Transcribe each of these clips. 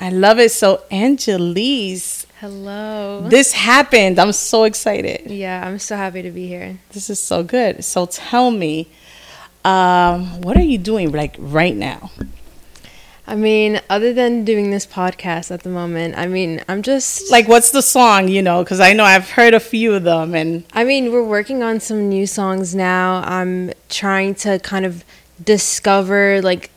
I love it. So, Angelise, Hello. this happened. I'm so excited. yeah, I'm so happy to be here. This is so good. So, tell me, um, what are you doing like right now? I mean, other than doing this podcast at the moment, I mean, I'm just Like, what's the song? You know, because I know I've heard a few of them, and I mean, we're working on some new songs now. I'm trying to kind of discover like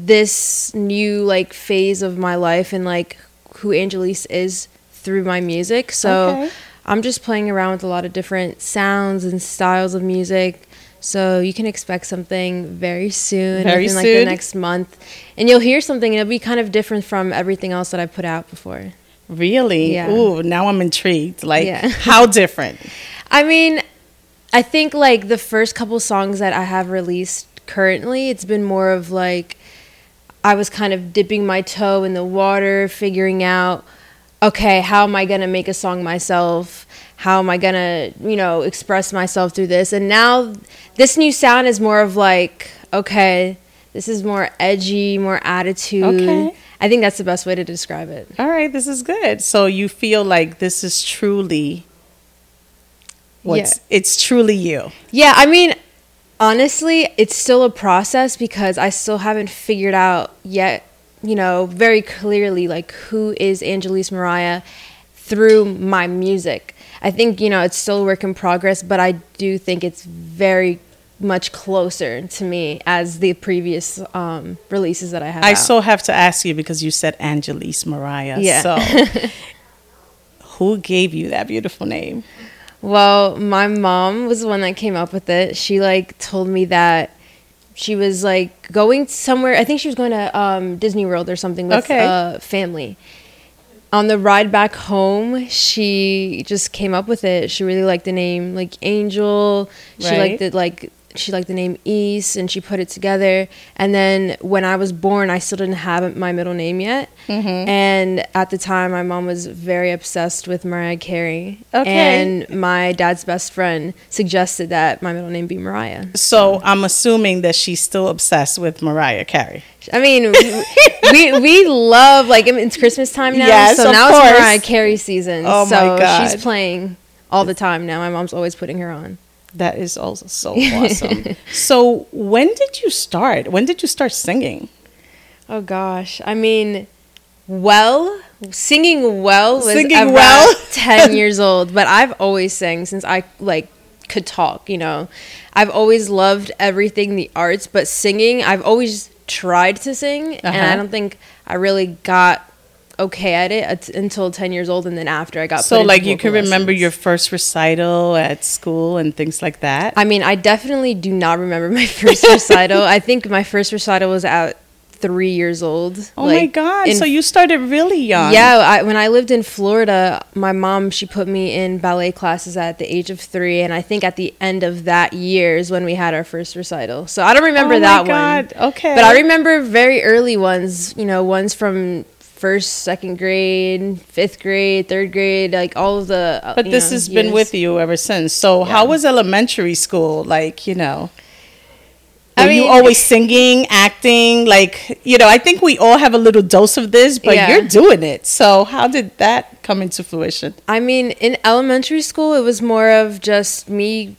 this new like phase of my life and like who Angelise is through my music. So Okay. I'm just playing around with a lot of different sounds and styles of music. So you can expect something very soon, Very within like soon? the next month, and you'll hear something. and It'll be kind of different from everything else that I put out before. really, Yeah. ooh, now I'm intrigued. Like, Yeah. how different? I mean, I think like the first couple songs that I have released currently, it's been more of like I was kind of dipping my toe in the water, figuring out, okay, how am I going to make a song myself? How am I going to, you know, express myself through this? And now this new sound is more of like, okay, this is more edgy, more attitude. Okay. I think that's the best way to describe it. All right, this is good. So you feel like this is truly what's Yeah. it's truly you. Yeah, I mean, honestly, it's still a process because I still haven't figured out yet, you know, very clearly like who is Angelise Mariah through my music. I think, you know, it's still a work in progress, but I do think it's very much closer to me as the previous um, releases that I have. I out. so have to ask you because you said Angelise Mariah. Yeah. So who gave you that beautiful name? Well, my mom was the one that came up with it. She like told me that she was like going somewhere. I think she was going to um, Disney World or something with Okay. a family. On the ride back home, she just came up with it. She really liked the name like Angel. She Right. liked it like she liked the name East, and she put it together. And then when I was born, I still didn't have my middle name yet. Mm-hmm. And at the time, my mom was very obsessed with Mariah Carey. Okay. And my dad's best friend suggested that my middle name be Mariah. So I'm assuming that she's still obsessed with Mariah Carey. I mean, we, we love like it's Christmas time now, Yes, so now course. it's Mariah Carey season. Oh so my God. she's playing all the time now. My mom's always putting her on. That is also so awesome. so when did you start? When did you start singing? Oh gosh, I mean, well, singing well was Singing well? ten years old, but I've always sang since I like could talk. You know, I've always loved everything the arts, but singing, I've always tried to sing, and Uh-huh. I don't think I really got okay at it until ten years old, and then after I got So like you can vocal remember your first recital at school and things like that? I mean, I definitely do not remember my first recital. I think my first recital was at three years old. oh my god. in So you started really young. Yeah, I, when I lived in Florida, my mom she put me in ballet classes at the age of three, and I think at the end of that year is when we had our first recital. So I don't remember Oh my that God, one. okay. but I remember very early ones. You know, ones from first, second grade, fifth grade, third grade, like all of the. uh, But this know, has been with you ever since. So how was elementary school? Like, you know, I were you always singing, acting? Like, you know, I think we all have a little dose of this, but Yeah. you're doing it. So how did that come into fruition? I mean, in elementary school, it was more of just me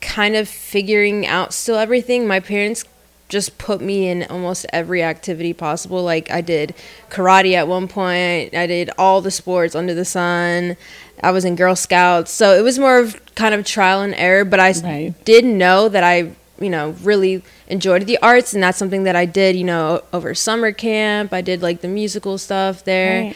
kind of figuring out still everything. My parents just put me in almost every activity possible. Like, I did karate at one point, I did all the sports under the sun. I was in Girl Scouts. So it was more of kind of trial and error, but I Right. did know that I, you know, really enjoyed the arts, and that's something that I did, you know, over summer camp. I did like the musical stuff there.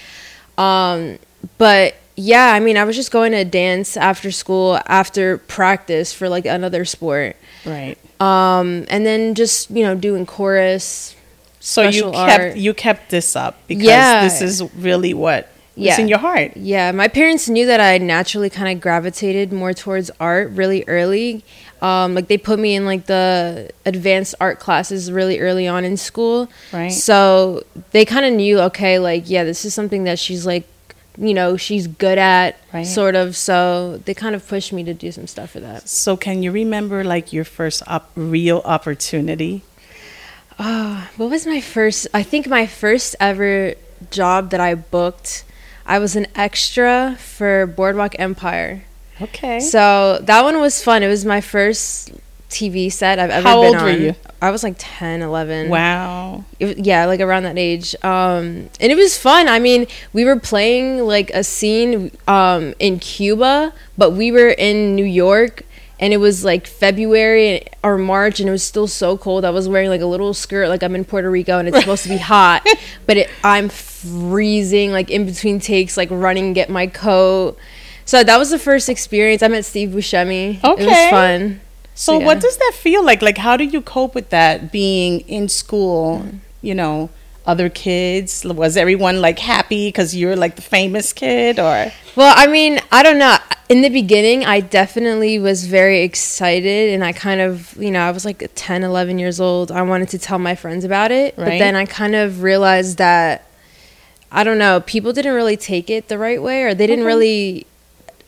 Um, but yeah, I mean, I was just going to dance after school, after practice for like another sport. Right. Um, and then just, you know, doing chorus. So you kept art. you kept this up because Yeah. this is really what is Yeah. in your heart. Yeah, my parents knew that I naturally kind of gravitated more towards art really early. Um, like they put me in like the advanced art classes really early on in school. Right. So they kind of knew, okay, like yeah, this is something that she's like, you know, she's good at, Right. sort of. So they kind of pushed me to do some stuff for that. So can you remember like your first op- real opportunity? Oh, what was my first? I think my first ever job that I booked. I was an extra for Boardwalk Empire. Okay. So that one was fun. It was my first TV set I've ever How been old on. were you? I was like 10, 11. wow. It yeah, like around that age. Um, and it was fun. I mean, we were playing like a scene um, in Cuba, but we were in New York. And it was like February or March, and it was still so cold. I was wearing like a little skirt, like I'm in Puerto Rico, and it's supposed to be hot, but it, I'm freezing, like in between takes, like running, get my coat. So that was the first experience. I met Steve Buscemi. Okay, It was fun. So Yeah. what does that feel like? Like how do you cope with that being in school, mm. you know, other kids? Was everyone like happy cuz you're like the famous kid or Well, I mean, I don't know. In the beginning, I definitely was very excited and I kind of, you know, I was like 10, 11 years old. I wanted to tell my friends about it. But then I kind of realized that, I don't know, people didn't really take it the right way or they didn't Okay. really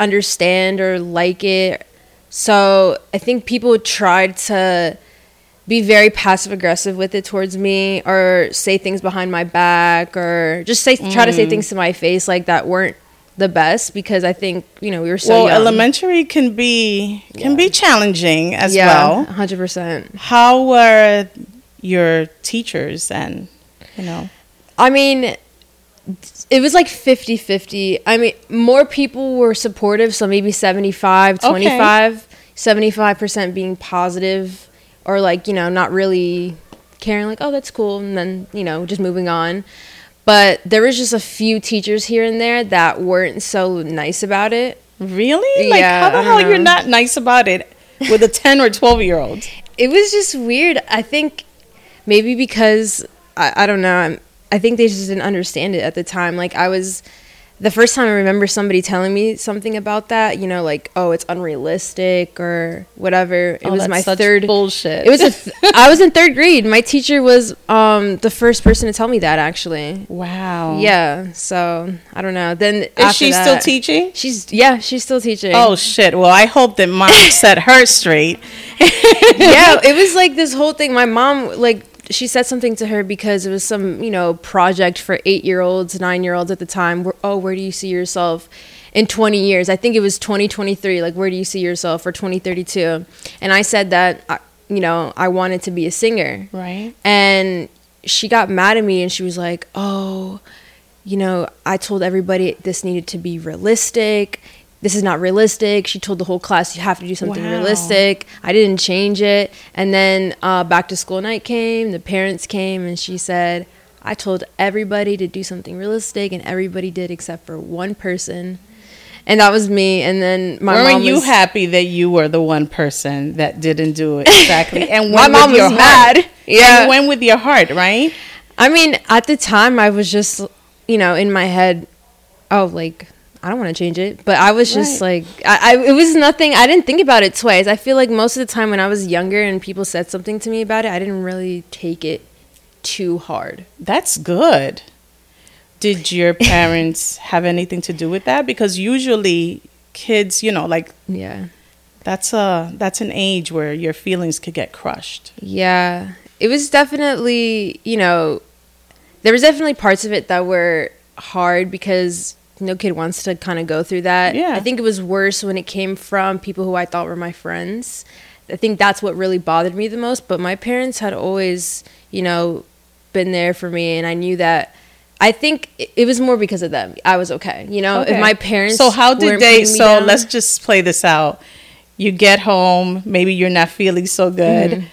understand or like it. So I think people tried to be very passive aggressive with it towards me or say things behind my back or just say try to Mm. say things to my face like that weren't the best because I think, you know, we were so well, young. elementary can be can Yeah. be challenging as well. yeah, well. 100%. How were your teachers and, you know? I mean, it was like 50 50. I mean, more people were supportive, so maybe 75 Okay. 25, 75% being positive or like, you know, not really caring, like, oh, that's cool, and then, you know, just moving on. But there was just a few teachers here and there that weren't so nice about it. Really? Like Yeah, how the hell don't you're not nice about it with a 10 or 12 year old? it was just weird. I think maybe because I, I don't know. I'm, I think they just didn't understand it at the time. Like I was the first time I remember somebody telling me something about that. You know, like oh, it's unrealistic or whatever. It Oh, was my third. bullshit. It was a th- I was in third grade. My teacher was um the first person to tell me that actually. wow. Yeah. So I don't know. Then Is she still teaching? She's yeah. She's still teaching. Oh shit! Well, I hope that mom set her straight. yeah, it was like this whole thing. My mom, like, she said something to her because it was some, you know, project for eight year olds, nine year olds at the time. Where, oh, where do you see yourself in 20 years? I think it was 2023. Like, where do you see yourself for 2032? And I said that, I- you know, I wanted to be a singer. Right. And she got mad at me and she was like, oh, you know, I told everybody this needed to be realistic. This is not realistic. She told the whole class, you have to do something Wow. realistic. I didn't change it. And then uh, back to school night came, the parents came, and she said, I told everybody to do something realistic, and everybody did except for one person. And that was me. And then my Weren't mom you was, happy that you were the one person that didn't do it exactly? And My mom was heart. mad. Yeah. And went with your heart, right? I mean, at the time, I was just, you know, in my head, oh, like, I don't want to change it. But I was just Right. like, I, I, it was nothing. I didn't think about it twice. I feel like most of the time when I was younger and people said something to me about it, I didn't really take it too hard. That's good. Did your parents have anything to do with that? Because usually kids, you know, like Yeah. that's a that's an age where your feelings could get crushed. Yeah. It was definitely, you know, there was definitely parts of it that were hard because no kid wants to kind of go through that. Yeah. I think it was worse when it came from people who I thought were my friends. I think that's what really bothered me the most. But my parents had always, you know, been there for me, and I knew that. I think it- was more because of them. I was okay, you know. Okay. If my parents, So how did they so down- let's just play this out. You get home, maybe you're not feeling so good. Mm-hmm.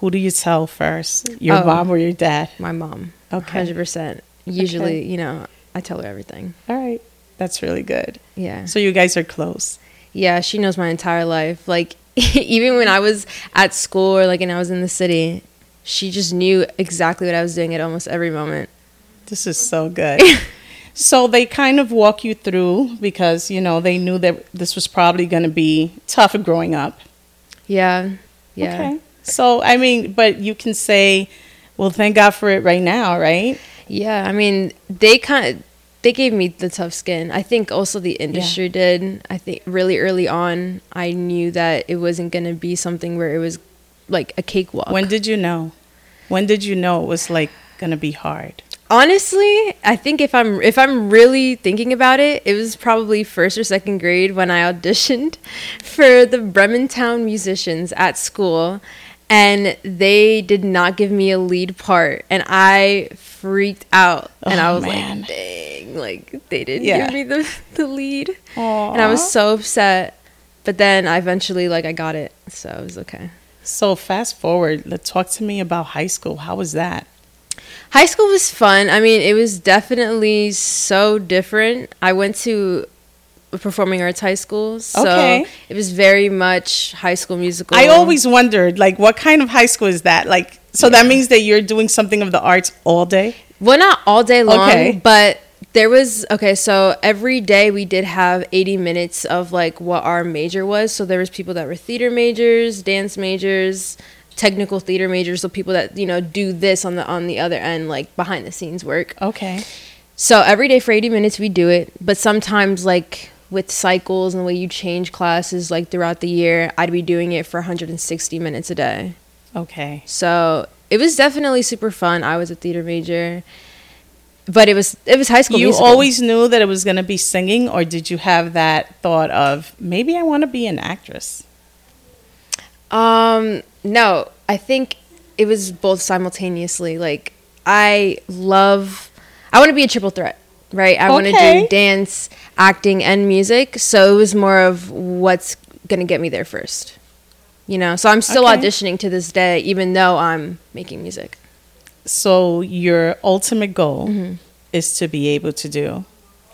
Who do you tell first? Your Oh. mom or your dad? my mom, Okay. hundred percent. Usually, you know, I tell her everything. All right. That's really good. Yeah. So you guys are close. Yeah, she knows my entire life. Like even when I was at school or like and I was in the city, she just knew exactly what I was doing at almost every moment. This is so good. so they kind of walk you through because, you know, they knew that this was probably going to be tough growing up. Yeah. Yeah. Okay. So, I mean, but you can say, well, thank God for it right now, right? Yeah, I mean, they kind of they gave me the tough skin. I think also the industry did. I think really early on, I knew that it wasn't going to be something where it was like a cakewalk. When did you know? When did you know it was like going to be hard? honestly, I think if I'm if I'm really thinking about it, it was probably first or second grade when I auditioned for the Bremen Town musicians at school and they did not give me a lead part and I freaked out and Oh, I was man. like, dang, like they didn't Yeah. give me the, the lead. Aw. And I was so upset. But then I eventually like I got it. So it was okay. So fast forward. Let's talk to me about high school. How was that? High school was fun. I mean, it was definitely so different. I went to performing arts high school, so Okay. it was very much high school musical. I always wondered, like, what kind of high school is that? Like, so that means that you're doing something of the arts all day. well, not all day long, Okay. but there was okay. So every day we did have eighty minutes of like what our major was. So there was people that were theater majors, dance majors, technical theater majors. So people that you know do this on the on the other end, like behind the scenes work. Okay. So every day for 80 minutes we do it, but sometimes like with cycles and the way you change classes like throughout the year, I'd be doing it for 160 minutes a day. Okay. So it was definitely super fun. I was a theater major, but it was it was high school. you musical. always knew that it was going to be singing, or did you have that thought of maybe I want to be an actress? Um, no, I think it was both simultaneously. Like, I love, I want to be a triple threat, right? I want to do dance, acting, and music. So it was more of what's going to get me there first. You know, so I'm still Okay. auditioning to this day, even though I'm making music. So your ultimate goal Mm-hmm. is to be able to do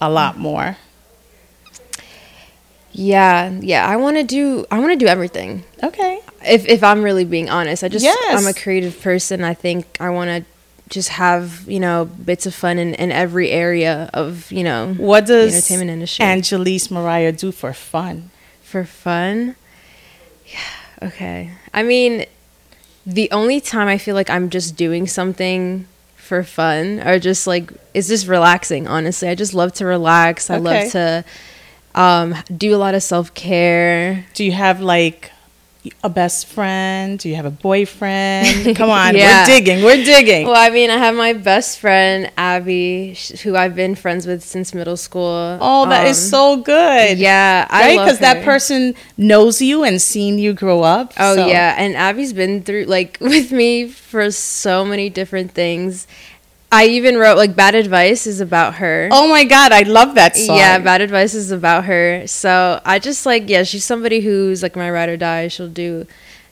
a lot more. Yeah, yeah. I want to do. I want to do everything. Okay. If if I'm really being honest, I just Yes. I'm a creative person. I think I want to just have you know bits of fun in, in every area of you know What does entertainment industry Angelise Mariah do for fun? for fun. Yeah. Okay. I mean, the only time I feel like I'm just doing something for fun or just like is just relaxing. Honestly, I just love to relax. I Okay. love to um, do a lot of self care. Do you have like a best friend? Do you have a boyfriend? Come on, Yeah. we're digging. We're digging. Well, I mean, I have my best friend Abby, who I've been friends with since middle school. oh, that is Um, so good. Yeah, I right? Because that person knows you and seen you grow up. Oh so- yeah, and Abby's been through like with me for so many different things. I even wrote like bad advice is about her. Oh my God, I love that song. Yeah, bad advice is about her. So I just like yeah, she's somebody who's like my ride or die. She'll do,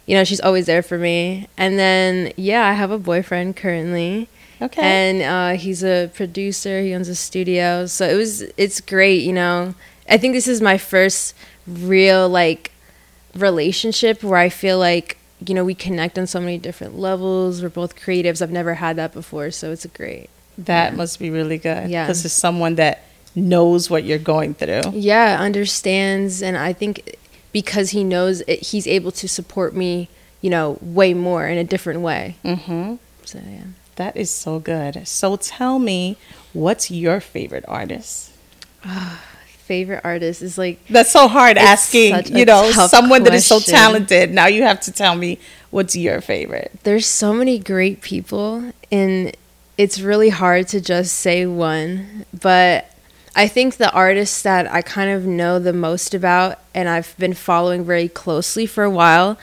you know, she's always there for me. And then yeah, I have a boyfriend currently. Okay. and uh, he's a producer. He owns a studio, so it was it's great. You know, I think this is my first real like relationship where I feel like you know we connect on so many different levels. We're both creatives. I've never had that before, so it's great. that must be really good. Yeah. Because it's someone that knows what you're going through. Yeah, understands, and I think because he knows it, he's able to support me. You know, way more in a different way. Mm-hmm. So yeah. That is so good. So tell me, what's your favorite artist? Favorite artist is like That's so hard asking, you know, someone that is so talented. Now you have to tell me what's your favorite. there's so many great people and it's really hard to just say one but i think the artists that i kind of know the most about and i've been following very closely for a while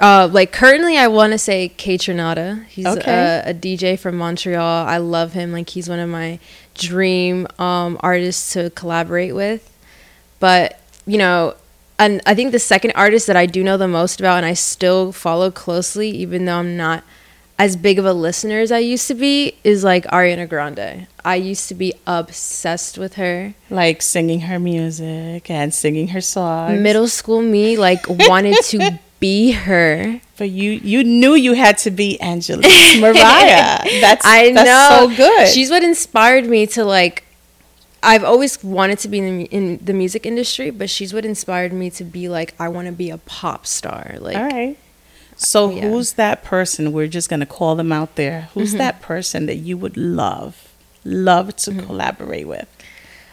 uh, like currently i want to say Kaytranada. he's Okay. a, a dj from montreal i love him like he's one of my dream um, artists to collaborate with. But you know and i think the second artist that i do know the most about and i still follow closely even though i'm not as big of a listener as i used to be is like ariana grande. I used to be obsessed with her. Like singing her music and singing her songs. middle school me like wanted to be her But you you knew you had to be Angelise Mariah. That's I that's know. so good. She's what inspired me to like. I've always wanted to be in the, in the music industry, but she's what inspired me to be like. I want to be a pop star. Like, All right. So Yeah. who's that person? We're just gonna call them out there. Who's Mm-hmm. that person that you would love, love to Mm-hmm. collaborate with?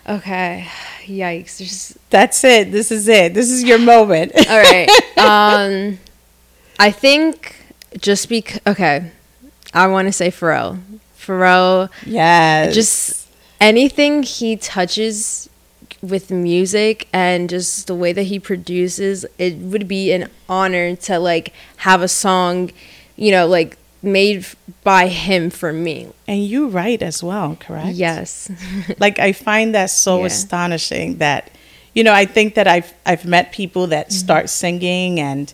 okay, yikes. There's That's it. This is it. This is your moment. all right. Um, I think just because okay, I want to say Pharrell. Pharrell. Yes. Just anything he touches with music and just the way that he produces, it would be an honor to like have a song, you know, like made f- by him for me. and you write as well, correct? Yes. like I find that so Yeah. astonishing that you know I think that I've I've met people that Mm-hmm. start singing and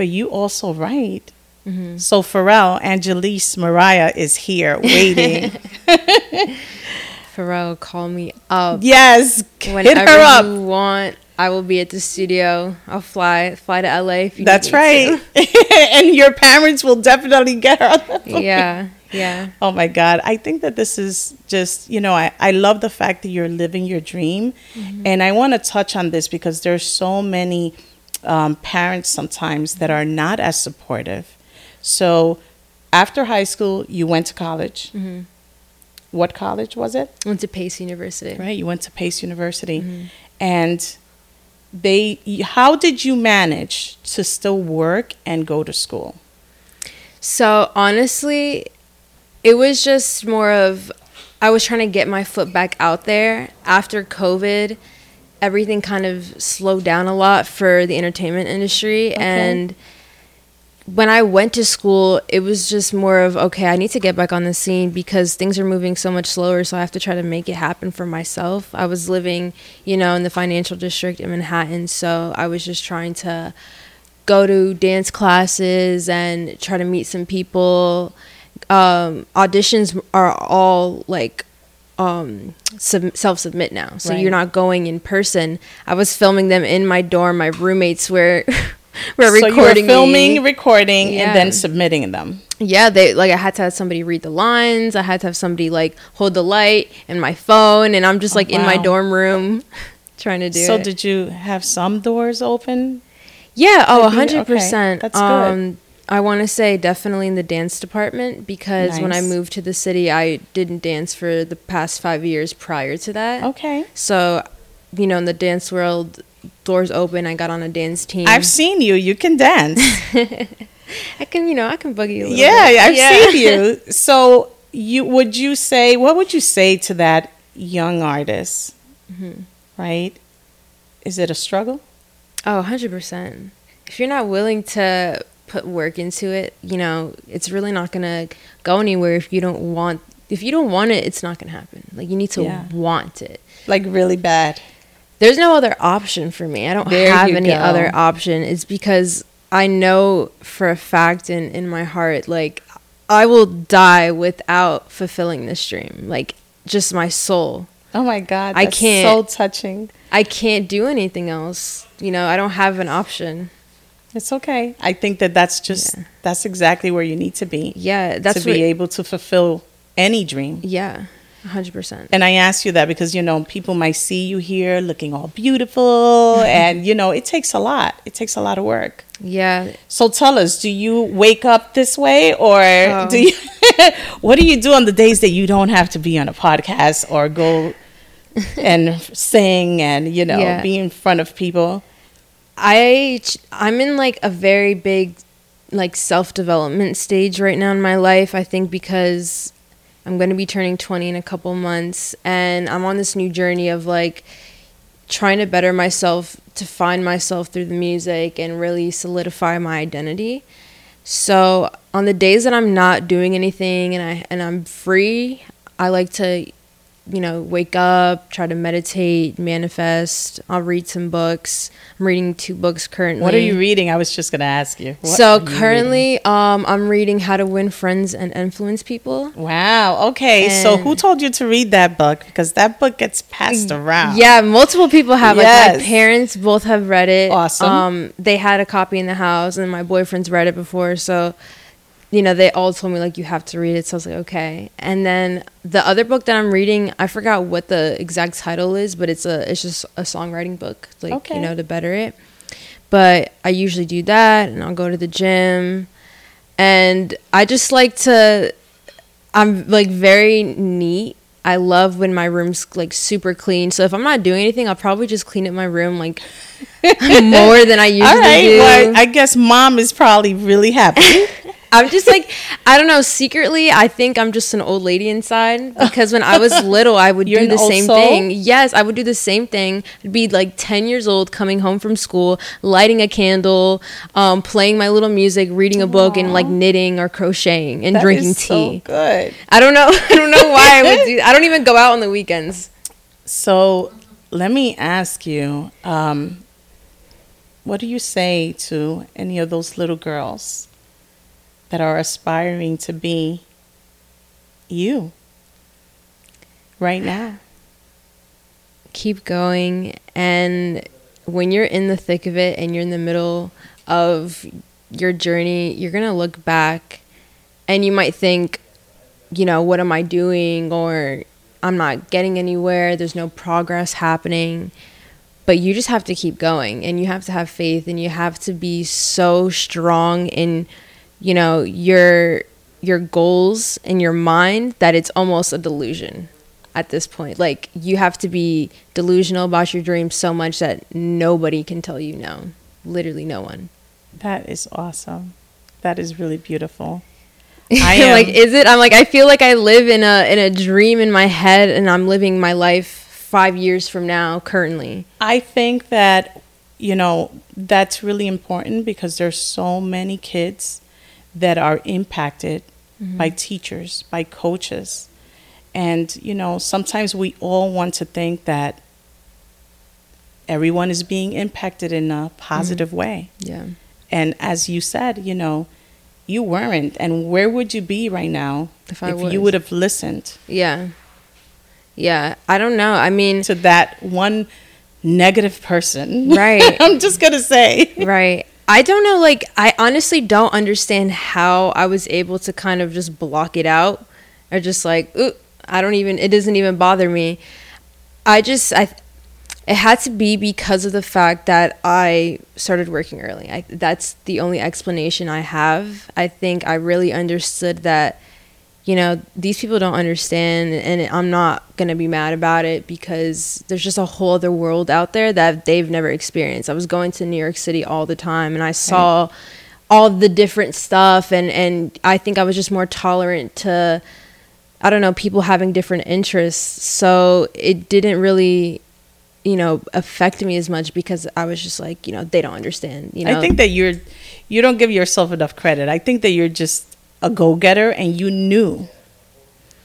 but you also write. Mm-hmm. So Pharrell, Angelise, Mariah is here waiting. Pharrell, call me up. yes, hit Whenever her up. you want, I will be at the studio. I'll fly fly to LA if you That's need me right. and your parents will definitely get her on the to. phone. Yeah. Yeah. Oh my God. I think that this is just, you know, I, I love the fact that you're living your dream. And I want to touch on this because there's so many um, parents sometimes that are not as supportive. So after high school, you went to college. Mhm. What college was it? Went to Pace University. Right. You went to Pace University. And they, how did you manage to still work and go to school? So honestly, it was just more of I was trying to get my foot back out there after COVID. Everything kind of slowed down a lot for the entertainment industry and when I went to school, it was just more of okay, I need to get back on the scene because things are moving so much slower, so I have to try to make it happen for myself. I was living, you know, in the financial district in Manhattan, so I was just trying to go to dance classes and try to meet some people. Um, auditions are all like um, sub- self submit now, so Right. you're not going in person. I was filming them in my dorm. My roommates were were so recording you were filming, me. recording, Yeah. and then submitting them. Yeah, they like I had to have somebody read the lines. I had to have somebody like hold the light and my phone, and I'm just Oh, like in my dorm room trying to do so it. did you have some doors open? Yeah, oh, hundred Okay, percent. that's good. I want to say definitely in the dance department because when I moved to the city, I didn't dance for the past five years prior to that. Okay. So, you know, in the dance world, doors open. I got on a dance team. I've seen you. You can dance. I can, you know, I can boogie a little yeah, bit. I've Yeah. seen you. So you would you say what would you say to that young artist? Mm-hmm. Right? Is it a struggle? Oh, 100%. If you're not willing to put work into it, you know, it's really not going to go anywhere if you don't want if you don't want it, it's not going to happen. Like you need to Yeah. want it. Like really bad. There's no other option for me. I don't There have any go. other option. It's because I know for a fact in in my heart like I will die without fulfilling this dream. Like just my soul. Oh my God. I can't- so touching. I can't do anything else. You know, I don't have an option. It's okay. I think that that's just Yeah. that's exactly where you need to be. Yeah, that's to be able to fulfill any dream. Yeah, hundred percent. And I ask you that because you know people might see you here looking all beautiful, and you know it takes a lot. It takes a lot of work. Yeah, So tell us, do you wake up this way, or Oh. do you? what do you do on the days that you don't have to be on a podcast or go and sing and you know Yeah. be in front of people? I I'm in like a very big like self development stage right now in my life. I think because I'm going to be turning 20 in a couple months, and I'm on this new journey of like trying to better myself to find myself through the music and really solidify my identity. So on the days that I'm not doing anything and I and I'm free, I like to you know, wake up, try to meditate, manifest. I'll read some books. I'm reading two books currently. What are you reading? I was just gonna ask you. What so are you reading? currently, um, I'm reading How to Win Friends and Influence People. Wow. Okay. so who told you to read that book? Because that book gets passed around. Yeah, multiple people have. Like Yes. my parents both have read it. Awesome. Um, they had a copy in the house, and my boyfriend's read it before. So, you know, they all told me like you have to read it. So I was like, okay. And then the other book that I'm reading, I forgot what the exact title is, but it's a it's just a songwriting book, like Okay. you know, to better it. But I usually do that, and I'll go to the gym, and I just like to. I'm like very neat. I love when my room's like super clean. So if I'm not doing anything, I'll probably just clean up my room like more than I usually All right. do. Well, I guess mom is probably really happy. I'm just like, I don't know. Secretly, I think I'm just an old lady inside because when I was little, I would You're do the same soul? thing. Yes, I would do the same thing. I'd be like 10 years old, coming home from school, lighting a candle, um, playing my little music, reading a book, and like knitting or crocheting and That drinking is so tea. good. I don't know. I don't know why I would do. I don't even go out on the weekends. So let me ask you, um, what do you say to any of those little girls that are aspiring to be you right now? keep going. And when you're in the thick of it and you're in the middle of your journey you're going to look back and you might think you know what am i doing? Or i'm not getting anywhere. There's no progress happening. But you just have to keep going. And you have to have faith and you have to be so strong in you know your your goals in your mind that it's almost a delusion at this point like you have to be delusional about your dreams so much that nobody can tell you no literally no one That is awesome. That is really beautiful. I am am- like is it i'm like i feel like i live in a in a dream in my head and i'm living my life five years from now currently I think that, you know, that's really important because there's so many kids that are impacted mm-hmm. by teachers, by coaches. And, you know, sometimes we all want to think that everyone is being impacted in a positive mm-hmm. way. yeah And as you said, you know, you weren't. And where would you be right now If if you would have listened yeah yeah i don't know i mean to that one negative person? Right. I'm just going to say. right i don't know like i honestly don't understand how i was able to kind of just block it out. Or just like Ooh, i don't even it doesn't even bother me. I just i it had to be because of the fact that i started working early. I, that's the only explanation i have. I think i really understood that you know these people don't understand and i'm not to be mad about it because there's just a whole other world out there that they've never experienced. I was going to new york city all the time and i saw all the different stuff and and i think i was just more tolerant to i don't know people having different interests. So it didn't really you know affect me as much because i was just like you know they don't understand you know? I think that you're you don't give yourself enough credit. I think that you're just a go-getter and you knew.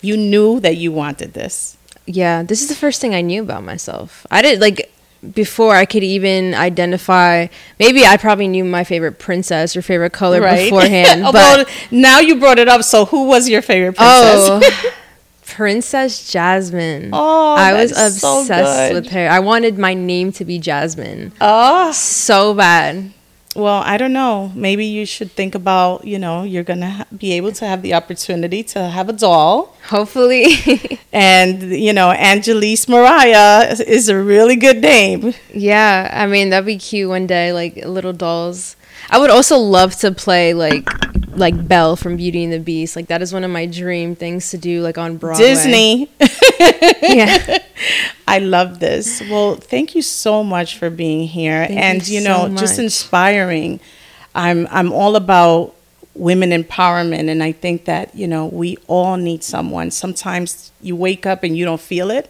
You knew that you wanted this. Yeah, this is the first thing I knew about myself. I did like before I could even identify. Maybe I probably knew my favorite princess or favorite color beforehand, but now you brought it up. So who was your favorite princess? oh, Princess Jasmine. Oh, I was that's so obsessed with her. I wanted my name to be Jasmine Oh, so bad. Well, I don't know. Maybe you should think about, you know, you're going to ha- be able to have the opportunity to have a doll. Hopefully, And, you know, Angelise Mariah is- is a really good name. yeah. I mean, that'd be cute one day, like little dolls. I would also love to play like like Belle from Beauty and the Beast. Like that is one of my dream things to do, like on Broadway. Disney. Yeah. I love this. Well, thank you so much for being here Thank and you you know, so just inspiring. I'm I'm all about women empowerment and I think that, you know, we all need someone. Sometimes you wake up and you don't feel it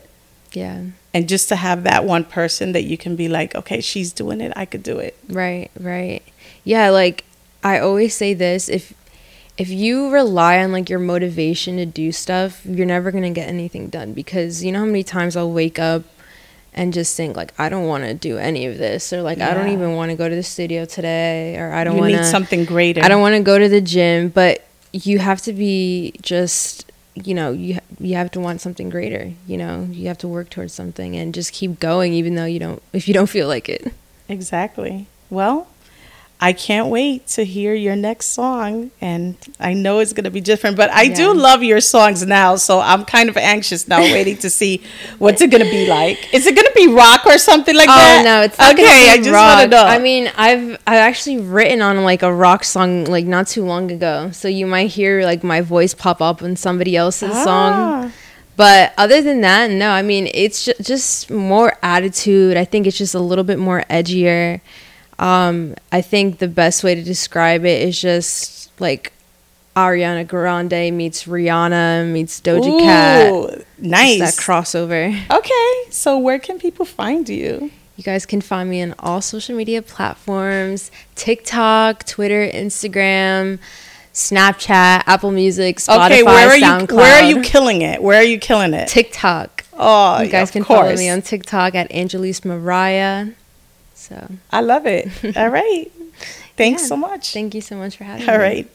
Yeah. and just to have that one person that you can be like, okay, she's doing it, I could do it. Right, right. Yeah, like I always say this, if if you rely on like your motivation to do stuff, you're never going to get anything done because you know how many times I'll wake up and just think like I don't want to do any of this or like I don't even want to go to the studio today or I don't you want need to something greater. I don't want to go to the gym, but you have to be just you know you you have to want something greater. You know you have to work towards something and just keep going, even though you don't if you don't feel like it. Exactly. Well, I can't wait to hear your next song, and I know it's going to be different. But I Yeah. do love your songs now, so I'm kind of anxious now, waiting to see what's it going to be like. Is it going to be rock or something like that? Oh no, it's not okay. I just want to know. I mean, I've I've actually written on like a rock song like not too long ago, so you might hear like my voice pop up in somebody else's song. Ah, But other than that, no. I mean, it's ju- just more attitude. I think it's just a little bit more edgier. Um, I think the best way to describe it is just like Ariana Grande meets Rihanna meets Doja Cat. Ooh, nice. That crossover. Okay, so where can people find you? You guys can find me on all social media platforms TikTok, Twitter, Instagram, Snapchat, Apple Music, Spotify, okay, where are SoundCloud. you? Where are you killing it? Where are you killing it? TikTok. oh, you guys can course. follow me on TikTok at Angelise Mariah. So I love it. All right. Thanks Yeah. so much. thank you so much for having All me. right.